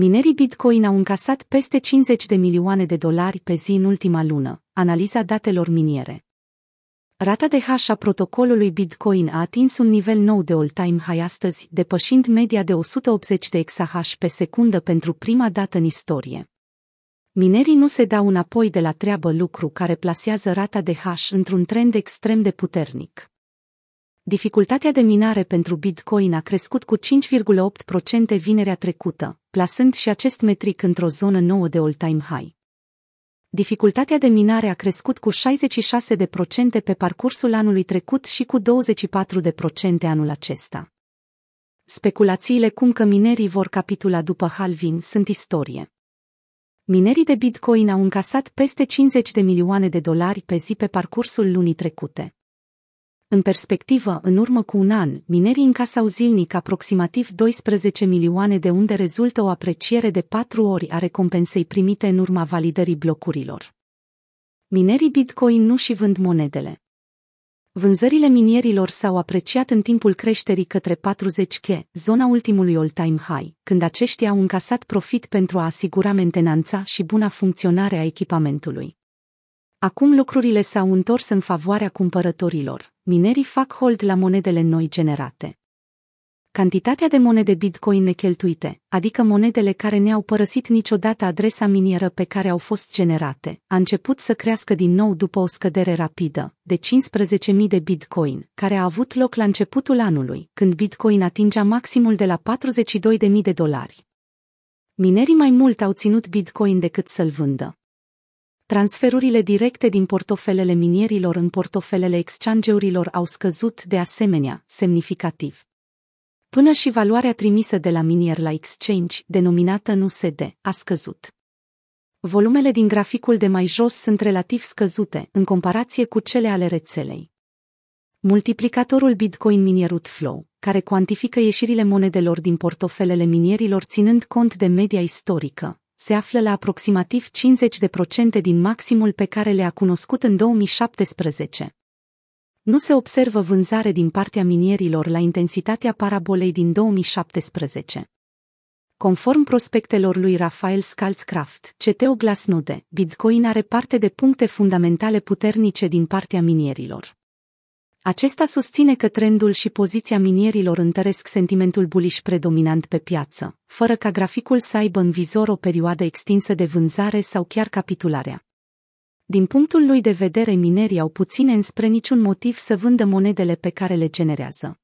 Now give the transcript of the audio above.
Minerii Bitcoin au încasat peste 50 de milioane de dolari pe zi în ultima lună, analiza datelor miniere. Rata de hash a protocolului Bitcoin a atins un nivel nou de all-time high astăzi, depășind media de 180 de exahash pe secundă pentru prima dată în istorie. Minerii nu se dau înapoi de la treabă lucru care plasează rata de hash într-un trend extrem de puternic. Dificultatea de minare pentru Bitcoin a crescut cu 5,8% vinerea trecută, plasând și acest metric într-o zonă nouă de all-time high. Dificultatea de minare a crescut cu 66% pe parcursul anului trecut și cu 24% anul acesta. Speculațiile cum că minerii vor capitula după halving sunt istorie. Minerii de Bitcoin au încasat peste 50 de milioane de dolari pe zi pe parcursul lunii trecute. În perspectivă, în urmă cu un an, minerii încasau zilnic aproximativ 12 milioane de unde rezultă o apreciere de patru ori a recompensei primite în urma validării blocurilor. Minerii Bitcoin nu și vând monedele. Vânzările minierilor s-au apreciat în timpul creșterii către 40K, zona ultimului all-time high, când aceștia au încasat profit pentru a asigura mentenanța și buna funcționare a echipamentului. Acum lucrurile s-au întors în favoarea cumpărătorilor. Minerii fac hold la monedele noi generate. Cantitatea de monede Bitcoin necheltuite, adică monedele care ne-au părăsit niciodată adresa minieră pe care au fost generate, a început să crească din nou după o scădere rapidă, de 15.000 de Bitcoin, care a avut loc la începutul anului, când Bitcoin atingea maximul de la 42.000 de dolari. Minerii mai mult au ținut Bitcoin decât să-l vândă. Transferurile directe din portofelele minierilor în portofelele exchange-urilor au scăzut de asemenea, semnificativ. Până și valoarea trimisă de la minier la exchange, denominată în USD, a scăzut. Volumele din graficul de mai jos sunt relativ scăzute, în comparație cu cele ale rețelei. Multiplicatorul Bitcoin Minierut Flow, care cuantifică ieșirile monedelor din portofelele minierilor ținând cont de media istorică, se află la aproximativ 50% din maximul pe care le-a cunoscut în 2017. Nu se observă vânzare din partea minierilor la intensitatea parabolei din 2017. Conform prospectelor lui Rafael Scalzcraft, CTO Glassnode, Bitcoin are parte de puncte fundamentale puternice din partea minierilor. Acesta susține că trendul și poziția minierilor întăresc sentimentul bullish predominant pe piață, fără ca graficul să aibă în vizor o perioadă extinsă de vânzare sau chiar capitularea. Din punctul lui de vedere, minerii au puține înspre niciun motiv să vândă monedele pe care le generează.